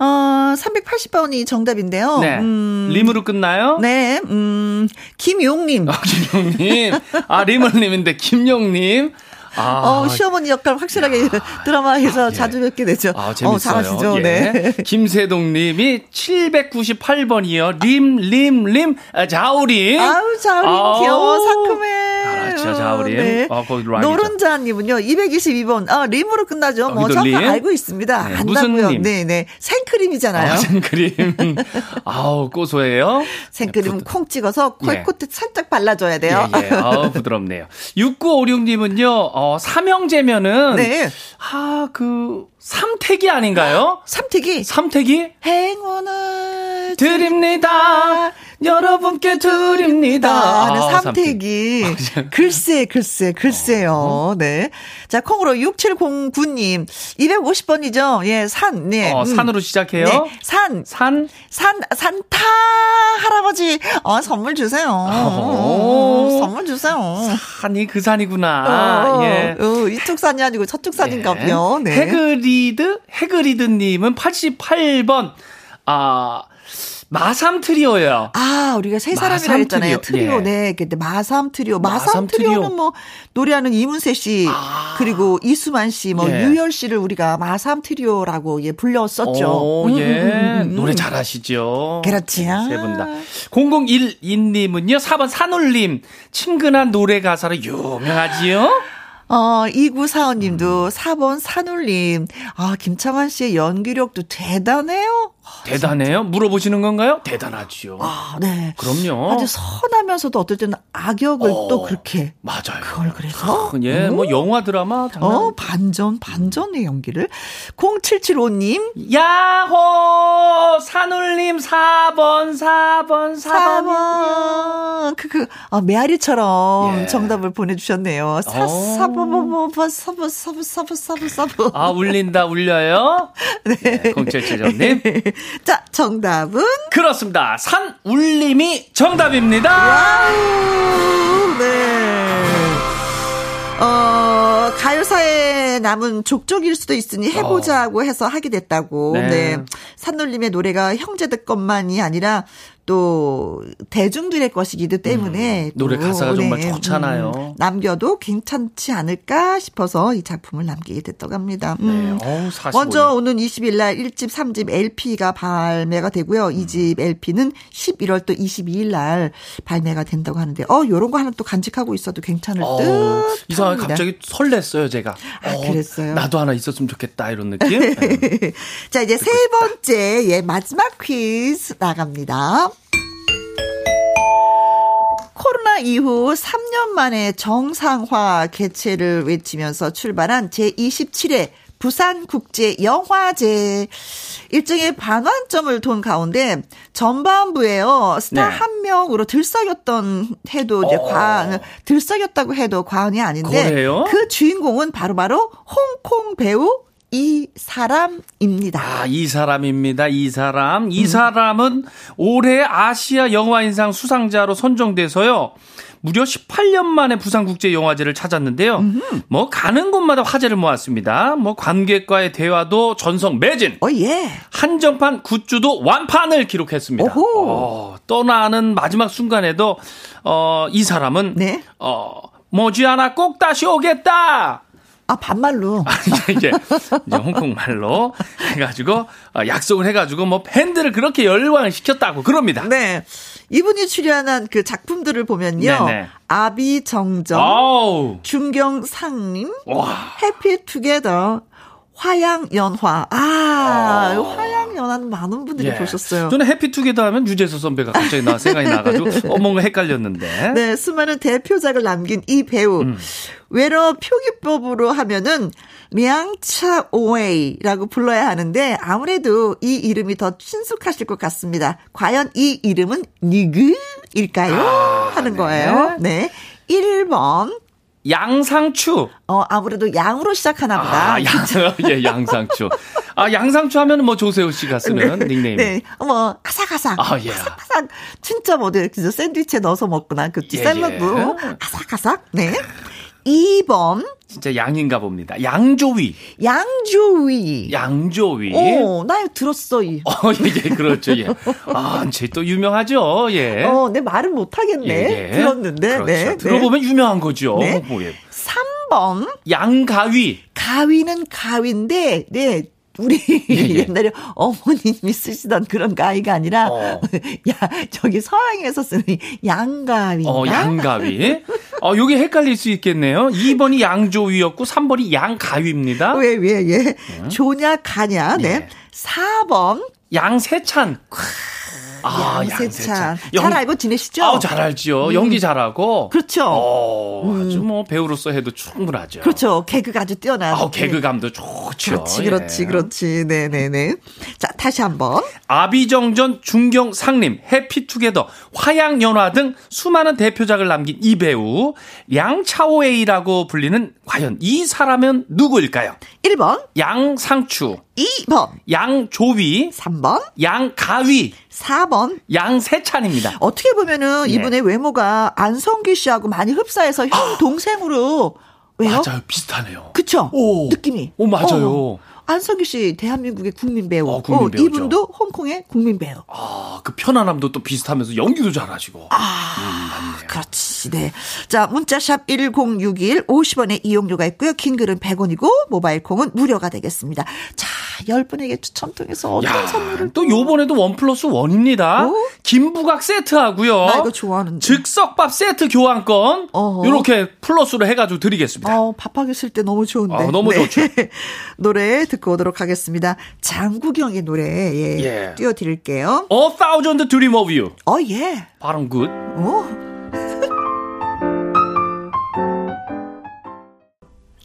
어, 380번이 정답인데요. 네. 음, 림으로 끝나요? 네, 음, 김용님. 아, 김용님. 아, 리멀님인데, 김용님. 아. 어, 시어머니 역할 확실하게 드라마에서 예. 자주 뵙게 되죠. 아, 재밌어요. 어, 잘하시죠. 예. 네. 김세동 님이 798번이요. 림, 림, 림, 아, 자우림. 아우, 자우림 아우. 귀여워, 상큼해. 알았죠, 자우림. 어, 거기 락이죠. 노른자 님은요, 222번. 아, 림으로 끝나죠. 뭐, 여기도 정말 림? 알고 있습니다. 네, 안다고요. 림? 네네. 생크림이잖아요. 아, 생크림. 아우, 고소해요. 생크림 콩 찍어서 코에 예. 코트 살짝 발라줘야 돼요. 예, 예. 아우, 부드럽네요. 6956님은요, 어, 삼형제면은. 네. 아, 그, 삼택이 아닌가요? 삼택이 삼택이? 행운을 드립니다. 여러분께 드립니다. 하는 아, 삼택이 글쎄 글쎄 글쎄요. 네. 자 콩으로 6709님 250번이죠. 예, 산. 네. 어, 음. 산으로 시작해요. 네. 산. 산, 산, 산타 할아버지, 어, 선물 주세요. 오. 선물 주세요. 산이 그 산이구나. 어, 예. 어, 이쪽 산이 아니고 저쪽 산인가 봐요. 네. 해그리드, 해그리드님은 88번, 아, 마삼 트리오예요. 아, 우리가 세 사람이라 했잖아요. 트리오. 예. 네. 근데 마삼 트리오. 마삼, 마삼 트리오. 트리오는 뭐 노래하는 이문세 씨 아. 그리고 이수만 씨, 뭐 예. 유열 씨를 우리가 마삼 트리오라고 예 불렀었죠. 오, 음, 예. 음, 음, 음. 노래 잘하시죠. 그렇지. 아. 세분 다. 0012님은요, 4번 산울림. 친근한 노래 가사로 유명하지요? 어, 2945님도 음. 4번 산울님. 아, 김창완 씨의 연기력도 대단해요. 대단해요? 물어보시는 건가요? 대단하지요. 아, 네. 그럼요. 아주 선하면서도 어떨 때는 악역을 어, 또 그렇게. 맞아요. 그걸 그래서? 예, 뭐 영화 드라마 장난. 어, 반전, 반전의 연기를. 0775님. 야호! 산울림 4번, 4번, 4번. 4번. 그, 그, 아, 메아리처럼 예. 정답을 보내주셨네요. 사, 어. 사버버버버, 사버, 사버, 사버, 사버, 사버. 아, 울린다, 울려요? 네. 공철철님. 자, 정답은? 그렇습니다. 산 울림이 정답입니다. 와우, 네. 어, 가요사에 남을 족적일 수도 있으니 해보자고 해서 하게 됐다고. 네. 네. 산울림의 노래가 형제들 것만이 아니라 또 대중들의 것이기도 때문에 음, 노래 또, 네. 가사가 정말 좋잖아요. 음, 남겨도 괜찮지 않을까 싶어서 이 작품을 남기게 됐다고 합니다. 음. 네. 어우, 45 년. 먼저 오는 20일 날 1집, 3집 LP가 발매가 되고요. 2집 LP는 11월 또 22일 날 발매가 된다고 하는데 어 요런 거 하나 또 간직하고 있어도 괜찮을 어, 듯. 이상하게. 갑자기 설렜어요, 제가. 아, 어, 그랬어요? 나도 하나 있었으면 좋겠다, 이런 느낌. 네. 자, 이제 세 번째 예 마지막 퀴즈 나갑니다. 코로나 이후 3년 만에 정상화 개최를 외치면서 출발한 제27회 부산국제영화제 일정의 반환점을 돈 가운데 전반부에요 스타 네. 한 명으로 들썩였던 해도 이제 어. 과 들썩였다고 해도 과언이 아닌데 그래요? 그 주인공은 바로바로 홍콩 배우 이 사람입니다. 아, 이 사람입니다. 이 사람. 음. 이 사람은 올해 아시아 영화인상 수상자로 선정돼서요. 무려 18년 만에 부산국제영화제를 찾았는데요. 뭐 가는 곳마다 화제를 모았습니다. 뭐 관객과의 대화도 전성 매진. 어 예. 한정판 굿즈도 완판을 기록했습니다. 오호. 어, 떠나는 마지막 순간에도 어, 이 사람은 네. 어, 머지않아 꼭 다시 오겠다. 아 반말로. 이제, 이제 홍콩 말로 해가지고 어, 약속을 해가지고 뭐 팬들을 그렇게 열광을 시켰다고 그럽니다. 네. 이분이 출연한 그 작품들을 보면요. 네네. 아비정정, 아우 중경상님, 와 해피투게더, 화양연화. 아, 화양연화는 많은 분들이 예. 보셨어요. 저는 해피투게더 하면 유재석 선배가 갑자기 나 생각이 나가지고 어 뭔가 헷갈렸는데. 네, 수많은 대표작을 남긴 이 배우. 음. 외러 표기법으로 하면은 미앙차 오웨이라고 불러야 하는데 아무래도 이 이름이 더 친숙하실 것 같습니다. 과연 이 이름은 누구일까요? 아, 하는 네. 거예요. 네. 1번. 양상추. 어, 아무래도 양으로 시작하나 보다. 아, 양, 예, 양상추. 아, 양상추 하면 은 뭐 조세호 씨가 쓰는 닉네임. 네, 어머 아삭아삭, 아, 예. 아삭아삭, 진짜 뭐들 그죠 샌드위치에 넣어서 먹거나 그 예, 샐러드 예. 아삭아삭. 네. 2번 진짜 양인가 봅니다. 양조위. 양조위. 양조위. 어, 나 들었어. 이. 어, 예, 예, 그렇죠, 예. 아, 쟤또 유명하죠, 예. 어, 내 말은 못 하겠네. 예, 예. 들었는데. 그렇죠. 네. 들어보면 유명한 거죠. 네. 뭐, 예. 3번. 양가위. 가위는 가위인데, 네. 우리 예. 옛날에 어머님이 쓰시던 그런 가위가 아니라 어. 야 저기 서양에서 쓰는 양가위. 어, 양가위. 어, 요게 헷갈릴 수 있겠네요. 2번이 양조위였고 3번이 양가위입니다. 왜, 왜, 예. 조냐, 가냐. 네. 네. 4번. 양세찬. 아, 양세찬. 영- 잘 알고 지내시죠? 아우, 잘 알지요. 연기 잘하고. 그렇죠. 어, 아주 뭐 배우로서 해도 충분하죠. 그렇죠. 개그가 아주 뛰어난. 아우, 개그감도 좋죠. 그렇지, 그렇지, 예. 그렇지. 네네네. 자, 다시 한 번. 아비정전, 중경, 상림, 해피투게더, 화양연화 등 수많은 대표작을 남긴 이 배우 양차오웨이라고 불리는 과연 이 사람은 누구일까요? 1번, 양상추, 2번, 양조위, 3번, 양가위, 4번. 양세찬입니다. 어떻게 보면은 예. 이분의 외모가 안성기 씨하고 많이 흡사해서 형 동생으로 왜요? 아. 맞아요. 비슷하네요. 그쵸? 오. 느낌이. 오, 맞아요. 어. 안성기 씨 대한민국의 국민 배우. 어, 국민 배우죠. 이분도 홍콩의 국민 배우. 아, 그 편안함도 또 비슷하면서 연기도 잘하시고. 아, 그렇지. 네. 자, 문자샵 1061 50원의 이용료가 있고요. 긴 글은 100원이고 모바일 콩은 무료가 되겠습니다. 자, 10분에게 추첨 통해서 어떤 야, 선물을 또 요번에도 원 플러스 원입니다. 오? 김부각 세트 하고요. 나 이거 좋아하는데. 즉석밥 세트 교환권. 요렇게 플러스로 해 가지고 드리겠습니다. 어, 밥하기 싫을 때 너무 좋은데. 아, 너무 좋죠. 노래 듣고 오도록 하겠습니다. 장국영의 노래, 예. 예. 띄워드릴게요. A thousand dream of you. 어, 예. 발음 good. 오.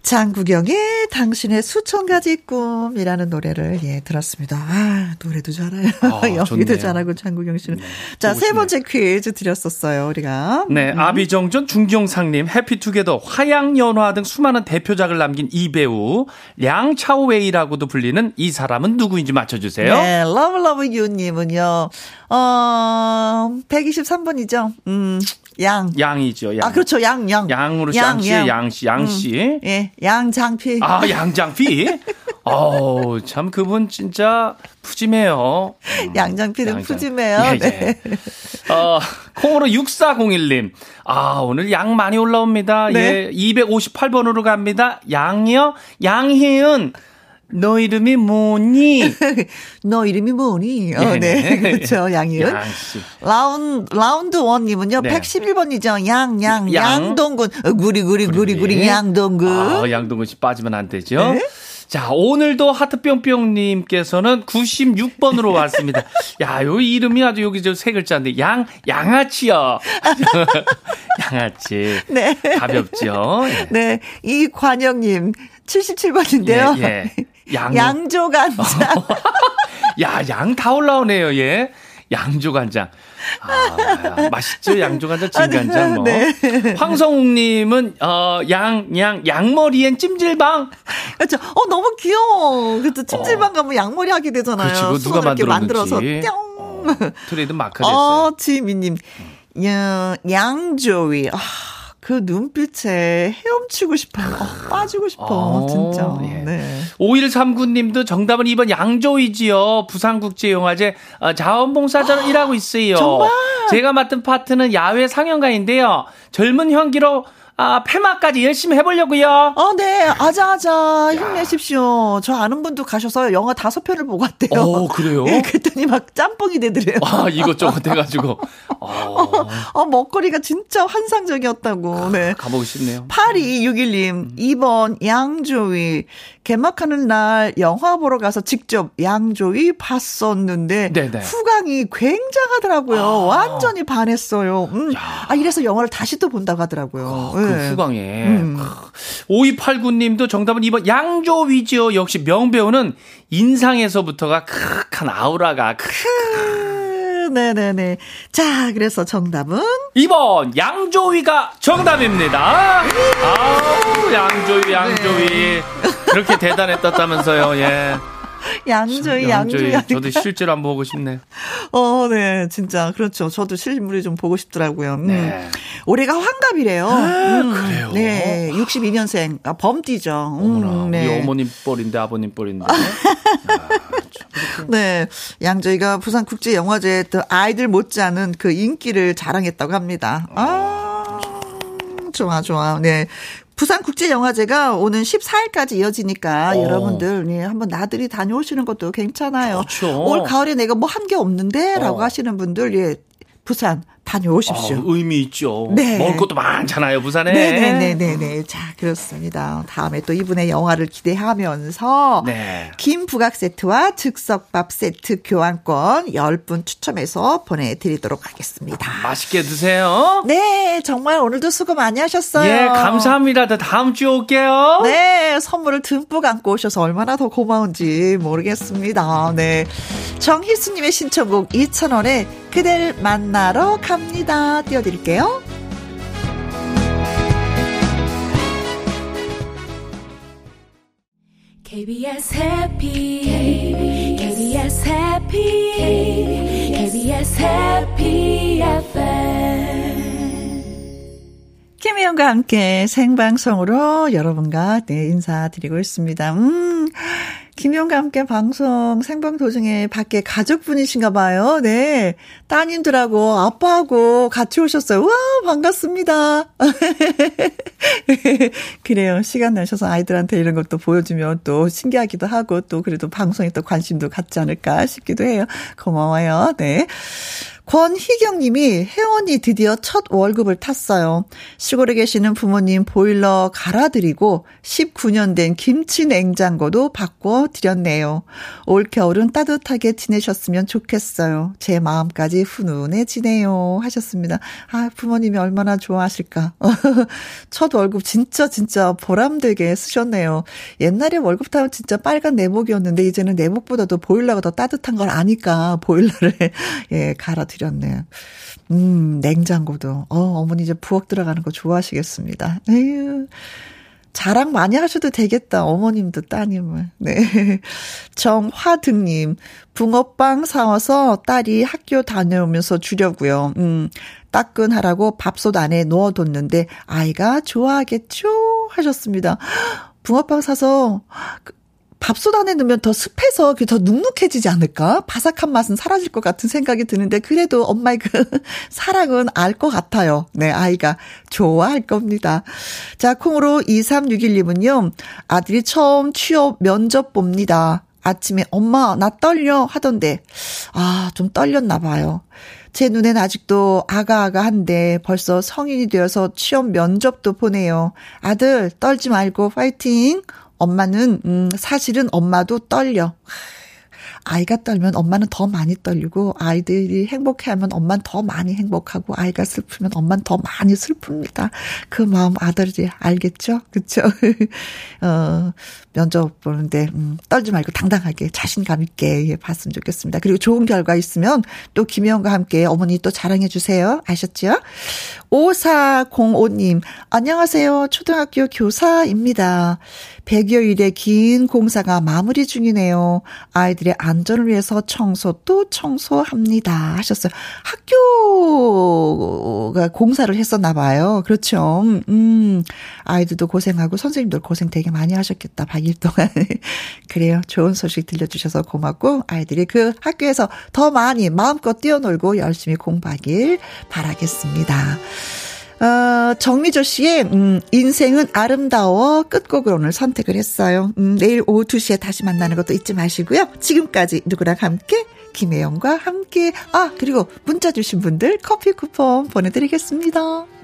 장국영의 당신의 수천 가지 꿈이라는 노래를 예 들었습니다. 아 노래도 잘해요. 아, 연기도. 잘하고 장국영 씨는 자 보고 세 싶네요. 번째 퀴즈 드렸었어요 우리가. 네, 아비정전, 중경삼림, 해피투게더, 화양연화 등 수많은 대표작을 남긴 이 배우 량차오웨이라고도 불리는 이 사람은 누구인지 맞춰주세요. 네, 러브러브 유님은요, 어, 123번이죠. 음, 양. 양이죠. 양. 아, 그렇죠. 양, 양. 양으로 양, 쌍씨, 양. 양씨, 양씨. 예, 양장피. 아, 양장피? 어우, 참, 그분 진짜 푸짐해요. 음, 양장피는 양장- 푸짐해요. 예, 예. 네. 어, 콩으로 6401님. 아, 오늘 양 많이 올라옵니다. 네. 예, 258번으로 갑니다. 양이요? 양희은. 너 이름이 뭐니? 너 이름이 뭐니? 어, 네, 네. 네. 그렇죠. 양이은. 양씨. 라운, 라운드 원님은요, 네. 111번이죠. 양, 양, 양. 양동근. 어, 구리, 구리, 구리, 구리, 양동근. 아, 양동근 씨 빠지면 안 되죠. 네. 자, 오늘도 하트뿅뿅님께서는 96번으로 왔습니다. 야, 요 이름이 아주 여기 저 세 글자인데, 양, 양아치요. 양아치. 네. 가볍죠. 예. 네. 이관영님, 77번인데요. 예, 예. 양, 양조 간장. 야, 양 다 올라오네요, 예. 양조 간장. 아, 맛있죠? 양조 간장, 진 간장, 뭐. 네. 황성욱 님은, 어, 양, 양, 양머리엔 찜질방. 그렇죠. 어, 너무 귀여워. 그래도 찜질방 가면 양머리 하게 되잖아요. 그렇지, 누가. 만들어서 뿅. 어, 트레이드 마크 됐어요. 어, 지민님. 야, 양조위. 아, 그 눈빛에 헤엄치고 싶어요. 어, 빠지고 싶어. 어, 진짜. 예. 네. 5139님도 정답은 2번 양조위지요. 부산국제영화제 어, 자원봉사자로 일하고 있어요. 정말? 제가 맡은 파트는 야외 상영가인데요. 젊은 향기로 아, 폐막까지 열심히 해보려고요. 어, 네. 아자아자. 힘내십시오. 저 아는 분도 가셔서 영화 다섯 편을 보고 왔대요. 어, 그래요? 예, 그랬더니 막 짬뽕이 되더래요. 아, 이것저것 해가지고. 어, 어, 먹거리가 진짜 환상적이었다고. 네. 가보고 싶네요. 8261님, 2번 양조위. 개막하는 날 영화 보러 가서 직접 양조위 봤었는데 네네. 후광이 굉장하더라고요. 완전히 반했어요. 음. 아 이래서 영화를 다시 또 본다고 하더라고요. 그 네. 후광에. 음. 5289님도 정답은 2번 양조위지요. 역시 명배우는 인상에서부터가 크한 아우라가 크. 크, 네네네. 자, 그래서 정답은 2번 양조위가 정답입니다. 아우 양조위 양조위 그렇게 대단했다면서요. 예. 양조위, 양조위. 저도 실제로 한번 보고 싶네요. 어, 네, 진짜 그렇죠. 저도 실물이 좀 보고 싶더라고요. 음. 네. 올해가 환갑이래요. 음, 그래요? 네, 62년생. 아, 범띠죠. 음, 어머나, 네. 우리 어머님 뻘인데 아버님 뻘인데. 네. 양저희가 부산국제영화제에 또 아이들 못지않은 그 인기를 자랑했다고 합니다. 아, 좋아, 좋아. 네. 부산국제영화제가 오는 14일까지 이어지니까 어. 여러분들 예, 한번 나들이 다녀오시는 것도 괜찮아요. 그렇죠. 올 가을에 내가 뭐 한 게 없는데라고 어. 하시는 분들 예, 부산 다녀오십시오. 어, 의미 있죠. 네. 먹을 것도 많잖아요, 부산에. 네네네네네. 자, 그렇습니다. 다음에 또 이분의 영화를 기대하면서 네. 김 부각 세트와 즉석밥 세트 교환권 10분 추첨해서 보내드리도록 하겠습니다. 맛있게 드세요. 네, 정말 오늘도 수고 많이 하셨어요. 예, 감사합니다. 저 다음 주에 올게요. 네, 선물을 듬뿍 안고 오셔서 얼마나 더 고마운지 모르겠습니다. 네. 정희수님의 신청곡 2,000원에 그댈 만나러 갑니다. 띄워드릴게요. KBS 해피 KBS 해피 KBS 해피 FM 김혜영과 함께 생방송으로 여러분과 네, 인사드리고 있습니다. 음, 김혜영과 함께 방송 생방 도중에 밖에 가족분이신가 봐요. 네. 따님들하고 아빠하고 같이 오셨어요. 와, 반갑습니다. 그래요. 시간 내셔서 아이들한테 이런 것도 보여주면 또 신기하기도 하고 또 그래도 방송에 또 관심도 갖지 않을까 싶기도 해요. 고마워요. 네. 권희경 님이 혜원이 드디어 첫 월급을 탔어요. 시골에 계시는 부모님 보일러 갈아드리고 19년 된 김치 냉장고도 바꿔 드렸네요. 올 겨울은 따뜻하게 지내셨으면 좋겠어요. 제 마음까지 훈훈해지네요. 하셨습니다. 아, 부모님이 얼마나 좋아하실까. 첫 월급 진짜 진짜 보람되게 쓰셨네요. 옛날에 월급 타면 진짜 빨간 내복이었는데 이제는 내복보다도 보일러가 더 따뜻한 걸 아니까 보일러를 예, 갈아 드 렸네요. 음, 냉장고도. 어, 어머니 이제 부엌 들어가는 거 좋아하시겠습니다. 에휴. 자랑 많이 하셔도 되겠다. 어머님도 따님을. 네. 정화등님, 붕어빵 사와서 딸이 학교 다녀오면서 주려고요. 음, 따끈하라고 밥솥 안에 넣어뒀는데 아이가 좋아하겠죠? 하셨습니다. 붕어빵 사서 그 밥솥 안에 넣으면 더 습해서 더 눅눅해지지 않을까? 바삭한 맛은 사라질 것 같은 생각이 드는데 그래도 엄마의 그 사랑은 알 것 같아요. 네, 아이가 좋아할 겁니다. 자, 콩으로 2361님은요. 아들이 처음 취업 면접 봅니다. 아침에 엄마 나 떨려 하던데 아, 좀 떨렸나 봐요. 제 눈엔 아직도 아가아가한데 벌써 성인이 되어서 취업 면접도 보내요. 아들 떨지 말고 파이팅. 엄마는 음 사실은 엄마도 떨려. 아이가 떨면 엄마는 더 많이 떨리고 아이들이 행복해하면 엄마는 더 많이 행복하고 아이가 슬프면 엄마는 더 많이 슬픕니다. 그 마음 아들이 알겠죠? 그렇죠? 어, 면접 보는데 음, 떨지 말고 당당하게 자신감 있게 예, 봤으면 좋겠습니다. 그리고 좋은 결과 있으면 또 김혜영과 함께 어머니 또 자랑해 주세요. 아셨죠? 5405님 안녕하세요. 초등학교 교사입니다. 100여일의 긴 공사가 마무리 중이네요. 아이들의 안전을 위해서 청소 또 청소합니다. 하셨어요. 학교가 공사를 했었나 봐요. 그렇죠. 음, 아이들도 고생하고 선생님들 고생 되게 많이 하셨겠다. 100일 동안. 그래요. 좋은 소식 들려주셔서 고맙고 아이들이 그 학교에서 더 많이 마음껏 뛰어놀고 열심히 공부하길 바라겠습니다. 어, 정미조 씨의, 음, 인생은 아름다워 끝곡을 오늘 선택을 했어요. 음, 내일 오후 2시에 다시 만나는 것도 잊지 마시고요. 지금까지 누구랑 함께? 김혜영과 함께. 아, 그리고 문자 주신 분들 커피 쿠폰 보내드리겠습니다.